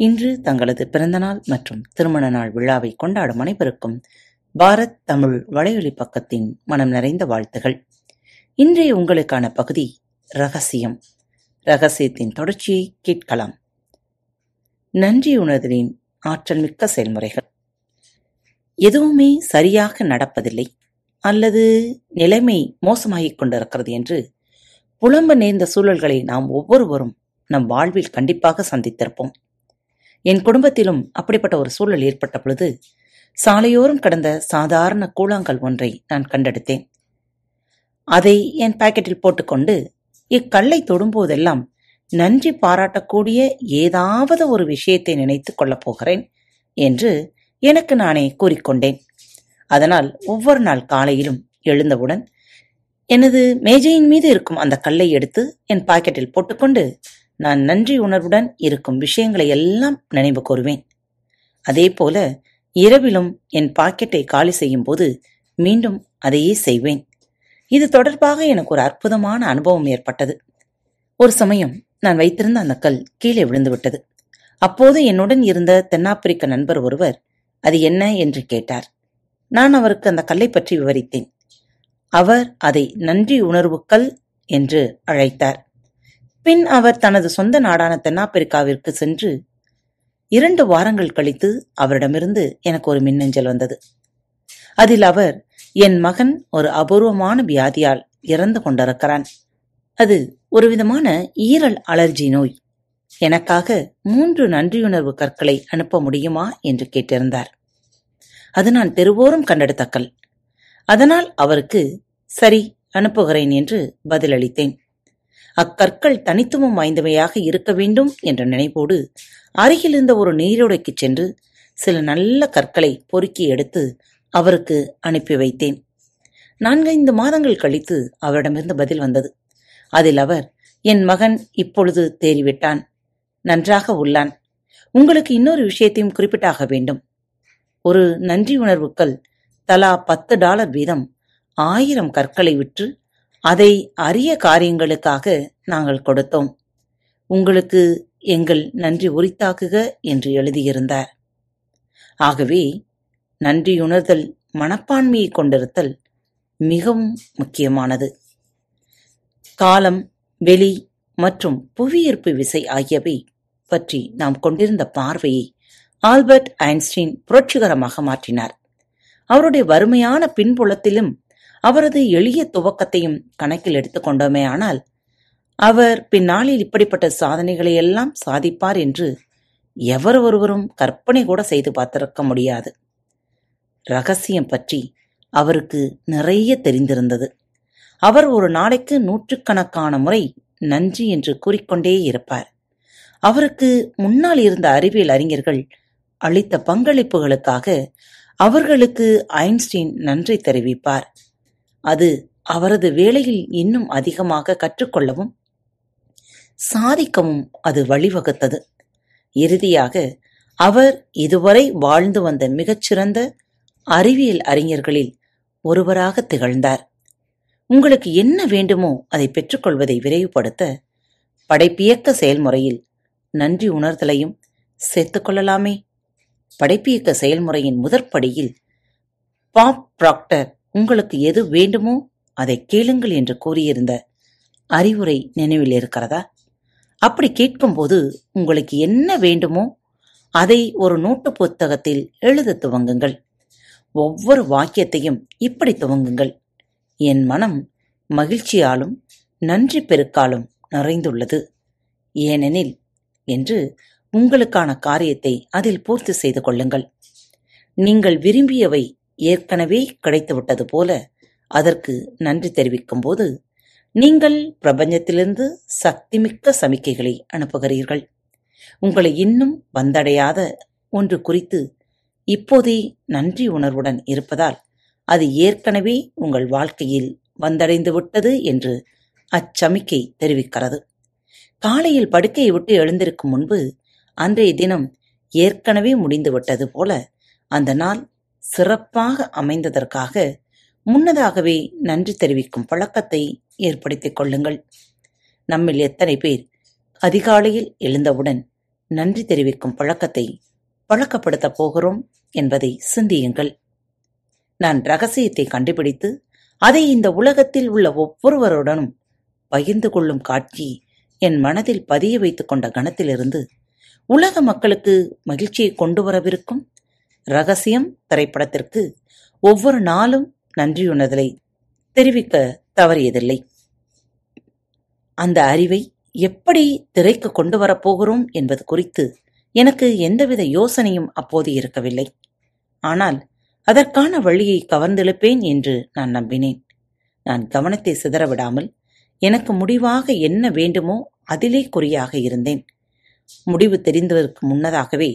இன்று தங்களது பிறந்தநாள் மற்றும் திருமண நாள் விழாவை கொண்டாடும் அனைவருக்கும் பாரத் தமிழ் வலையொலி பக்கத்தின் மனம் நிறைந்த வாழ்த்துகள். இன்றைய உங்களுக்கான பகுதி ரகசியம். ரகசியத்தின் தொடர்ச்சியை கேட்கலாம். நன்றி உணர்தலின் ஆற்றல் மிக்க செயல்முறைகள். எதுவுமே சரியாக நடப்பதில்லை அல்லது நிலைமை மோசமாகிக் கொண்டிருக்கிறது என்று புலம்ப நேர்ந்த சூழல்களை நாம் ஒவ்வொருவரும் நம் வாழ்வில் கண்டிப்பாக சந்தித்திருப்போம். என் குடும்பத்திலும் அப்படிப்பட்ட ஒரு சூழல் ஏற்பட்ட பொழுது சாலையோரம் கடந்த சாதாரண கூழாங்கல் ஒன்றை நான் கண்டெடுத்தேன். அதை என் பாக்கெட்டில் போட்டுக்கொண்டு இக்கல்லை தொடும்போதெல்லாம் நன்றி பாராட்டக்கூடிய ஏதாவது ஒரு விஷயத்தை நினைத்துக் கொள்ளப் போகிறேன் என்று எனக்கு நானே கூறிக்கொண்டேன். அதனால் ஒவ்வொரு நாள் காலையிலும் எழுந்தவுடன் எனது மேஜையின் மீது இருக்கும் அந்த கல்லை எடுத்து என் பாக்கெட்டில் போட்டுக்கொண்டு நான் நன்றி உணர்வுடன் இருக்கும் விஷயங்களை எல்லாம் நினைவு கூறுவேன். அதே போல இரவிலும் என் பாக்கெட்டை காலி செய்யும் போது மீண்டும் அதையே செய்வேன். இது தொடர்பாக எனக்கு ஒரு அற்புதமான அனுபவம் ஏற்பட்டது. ஒரு சமயம் நான் வைத்திருந்த அந்த கல் கீழே விழுந்துவிட்டது. அப்போது என்னுடன் இருந்த தென்னாப்பிரிக்க நண்பர் ஒருவர் அது என்ன? என்று கேட்டார். நான் அவருக்கு அந்த கல்லை பற்றி விவரித்தேன். அவர் அதை நன்றி உணர்வு கல் என்று அழைத்தார். பின் அவர் தனது சொந்த நாடான தென்னாப்பிரிக்காவிற்கு சென்று இரண்டு வாரங்கள் கழித்து அவரிடமிருந்து எனக்கு ஒரு மின்னஞ்சல் வந்தது. அதில் அவர் என் மகன் ஒரு அபூர்வமான வியாதியால் இறந்து கொண்டிருக்கிறான். அது ஒரு விதமான ஈரல் அலர்ஜி நோய். எனக்காக மூன்று நன்றியுணர்வு கற்களை அனுப்ப முடியுமா? என்று கேட்டிருந்தார். அது நான் பெருவோரும் கண்டெடுத்த கல் அதனால் அவருக்கு சரி அனுப்புகிறேன் என்று பதிலளித்தேன். அக்கற்கள் தனித்துவம் வாய்ந்தவையாக இருக்க வேண்டும் என்ற நினைப்போடு அருகில் இருந்த ஒரு நீரோடைக்குச் சென்று சில நல்ல கற்களை பொறுக்கி எடுத்து அவருக்கு அனுப்பி வைத்தேன். நான்கைந்து மாதங்கள் கழித்து அவரிடமிருந்து பதில் வந்தது. அதில் அவர் என் மகன் இப்பொழுது தேறிவிட்டான். நன்றாக உள்ளான். உங்களுக்கு இன்னொரு விஷயத்தையும் குறிப்பிட்டாக வேண்டும். ஒரு நன்றி உணர்வுக்கள் தலா பத்து டாலர் வீதம் ஆயிரம் கற்களை விற்று அதை அரிய காரியங்களுக்காக நாங்கள் கொடுத்தோம். உங்களுக்கு எங்கள் நன்றி உரித்தாக்குக என்று எழுதியிருந்தார். ஆகவே நன்றியுணர்தல் மனப்பான்மையை கொண்டிருத்தல் மிகவும் முக்கியமானது. காலம் வெளி மற்றும் புவியீர்ப்பு விசை ஆகியவை பற்றி நாம் கொண்டிருந்த பார்வையை ஆல்பர்ட் ஐன்ஸ்டீன் புரட்சிகரமாக மாற்றினார். அவருடைய வறுமையான பின்புலத்திலும் அவரது எளிய துவக்கத்தையும் கணக்கில் எடுத்துக்கொண்டோமே ஆனால் அவர் பின்னாளில் இப்படிப்பட்ட சாதனைகளை எல்லாம் சாதிப்பார் என்று எவர் ஒருவரும் கற்பனை கூட செய்து பார்த்திருக்க முடியாது. ரகசியம் பற்றி அவருக்கு நிறைய தெரிந்திருந்தது. அவர் ஒரு நாளைக்கு நூற்றுக்கணக்கான முறை நன்றி என்று கூறிக்கொண்டே இருப்பார். அவருக்கு முன்னால் இருந்த அறிவியல் அறிஞர்கள் அளித்த பங்களிப்புகளுக்காக அவர்களுக்கு ஐன்ஸ்டீன் நன்றி தெரிவிப்பார். அது அவரது வேலையில் இன்னும் அதிகமாக கற்றுக்கொள்ளவும் சாதிக்கவும் அது வழிவகுத்தது. இறுதியாக அவர் இதுவரை வாழ்ந்து வந்த மிகச்சிறந்த அறிவியல் அறிஞர்களில் ஒருவராக திகழ்ந்தார். உங்களுக்கு என்ன வேண்டுமோ அதை பெற்றுக்கொள்வதை விரைவுபடுத்த படைப்பியக்க செயல்முறையில் நன்றி உணர்தலையும் சேர்த்துக்கொள்ளலாமே படைப்பியக்க செயல்முறையின் முதற்படியில் பாப் ப்ராக்டர் உங்களுக்கு எது வேண்டுமோ அதை கேளுங்கள் என்று கூறியிருந்த அறிவுரை நினைவில் இருக்கிறதா? அப்படி கேட்கும்போது உங்களுக்கு என்ன வேண்டுமோ அதை ஒரு நோட்டு புத்தகத்தில் எழுத துவங்குங்கள். ஒவ்வொரு வாக்கியத்தையும் இப்படி துவங்குங்கள். என் மனம் மகிழ்ச்சியாலும் நன்றி பெருக்காலும் நிறைந்துள்ளது. ஏனெனில் என்று உங்களுக்கான காரியத்தை அதில் பூர்த்தி செய்து கொள்ளுங்கள். நீங்கள் விரும்பியவை ஏற்கனவே கிடைத்துவிட்டது போல அதற்கு நன்றி தெரிவிக்கும் போது நீங்கள் பிரபஞ்சத்திலிருந்து சக்திமிக்க சமிக்கைகளை அனுப்புகிறீர்கள். உங்களை இன்னும் வந்தடையாத ஒன்று குறித்து இப்போதே நன்றி உணர்வுடன் இருப்பதால் அது ஏற்கனவே உங்கள் வாழ்க்கையில் வந்தடைந்து விட்டது என்று அச்சமிக்கை தெரிவிக்கிறது. காலையில் படுக்கையை விட்டு எழுந்திருக்கும் முன்பு அன்றைய தினம் ஏற்கனவே முடிந்துவிட்டது போல அந்த நாள் சிறப்பாக அமைந்ததற்காக முன்னதாகவே நன்றி தெரிவிக்கும் பழக்கத்தை ஏற்படுத்திக் கொள்ளுங்கள். நம்மில் எத்தனை பேர் அதிகாலையில் எழுந்தவுடன் நன்றி தெரிவிக்கும் பழக்கத்தை பழக்கப்படுத்தப் போகிறோம் என்பதை சிந்தியுங்கள். நான் ரகசியத்தை கண்டுபிடித்து அதை இந்த உலகத்தில் உள்ள ஒவ்வொருவருடனும் பகிர்ந்து கொள்ளும் காட்சி என் மனதில் பதிய வைத்துக் கொண்ட கணத்திலிருந்து உலக மக்களுக்கு மகிழ்ச்சியை கொண்டு வரவிருக்கும் ரகசியம் திரைப்படத்திற்கு ஒவ்வொரு நாளும் நன்றியுணர்தலை தெரிவிக்க தவறியதில்லை. அந்த அறிவை எப்படி திரைக்கு கொண்டு வரப்போகிறோம் என்பது குறித்து எனக்கு எந்தவித யோசனையும் அப்போது இருக்கவில்லை. ஆனால் அதற்கான வழியை கவர்ந்தெழுப்பேன் என்று நான் நம்பினேன். நான் கவனத்தை சிதறவிடாமல் எனக்கு முடிவாக என்ன வேண்டுமோ அதிலே குறியாக இருந்தேன். முடிவு தெரிந்ததற்கு முன்னதாகவே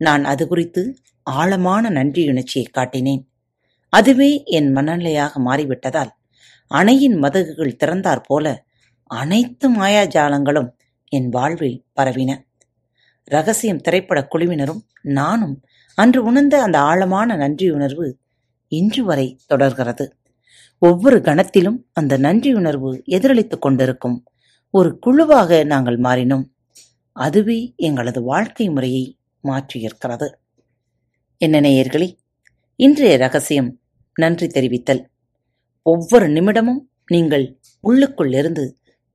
நான் அது குறித்து ஆழமான நன்றியுணர்ச்சியை காட்டினேன். அதுவே என் மனநிலையாக மாறிவிட்டதால் அணையின் மதகுகள் திறந்தாற் போல அனைத்து மாயாஜாலங்களும் என் வாழ்வில் பரவின. ரகசியம் திரைப்பட குழுவினரும் நானும் அன்று உணர்ந்த அந்த ஆழமான நன்றியுணர்வு இன்று வரை தொடர்கிறது. ஒவ்வொரு கணத்திலும் அந்த நன்றியுணர்வு எதிரொலித்துக் கொண்டிருக்கும் ஒரு குழுவாக நாங்கள் மாறினோம். அதுவே எங்களது வாழ்க்கை முறையை மாற்றியிருக்கிறது. என்ன நேயர்களே இன்றைய ரகசியம் நன்றி தெரிவித்தல். ஒவ்வொரு நிமிடமும் நீங்கள் உள்ளுக்குள்ளிருந்து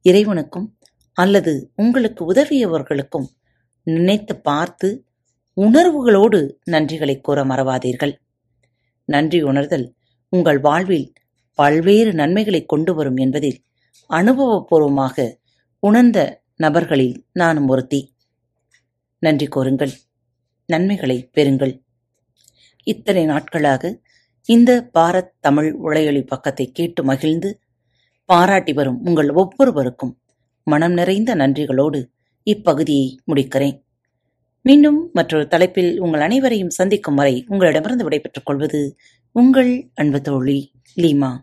இறைவனுக்கும் அல்லது உங்களுக்கு உதவியவர்களுக்கும் நினைத்து பார்த்து உணர்வுகளோடு நன்றிகளை கூற மறவாதீர்கள். நன்றி உணர்தல் உங்கள் வாழ்வில் பல்வேறு நன்மைகளை கொண்டு வரும் என்பதில் அனுபவபூர்வமாக உணர்ந்த நபர்களில் நானும் ஒருத்தி. நன்றி கூறுங்கள் நன்மைகளை பெறுங்கள். இத்தனை நாட்களாக இந்த பாரத் தமிழ் உளையொலி பக்கத்தை கேட்டு மகிழ்ந்து பாராட்டி வரும் உங்கள் ஒவ்வொருவருக்கும் மனம் நிறைந்த நன்றிகளோடு இப்பகுதியை முடிக்கிறேன். மீண்டும் மற்றொரு தலைப்பில் உங்கள் அனைவரையும் சந்திக்கும் வரை உங்களிடமிருந்து விடைபெற்றுக் கொள்வது உங்கள் அன்பு தோழி லீமா.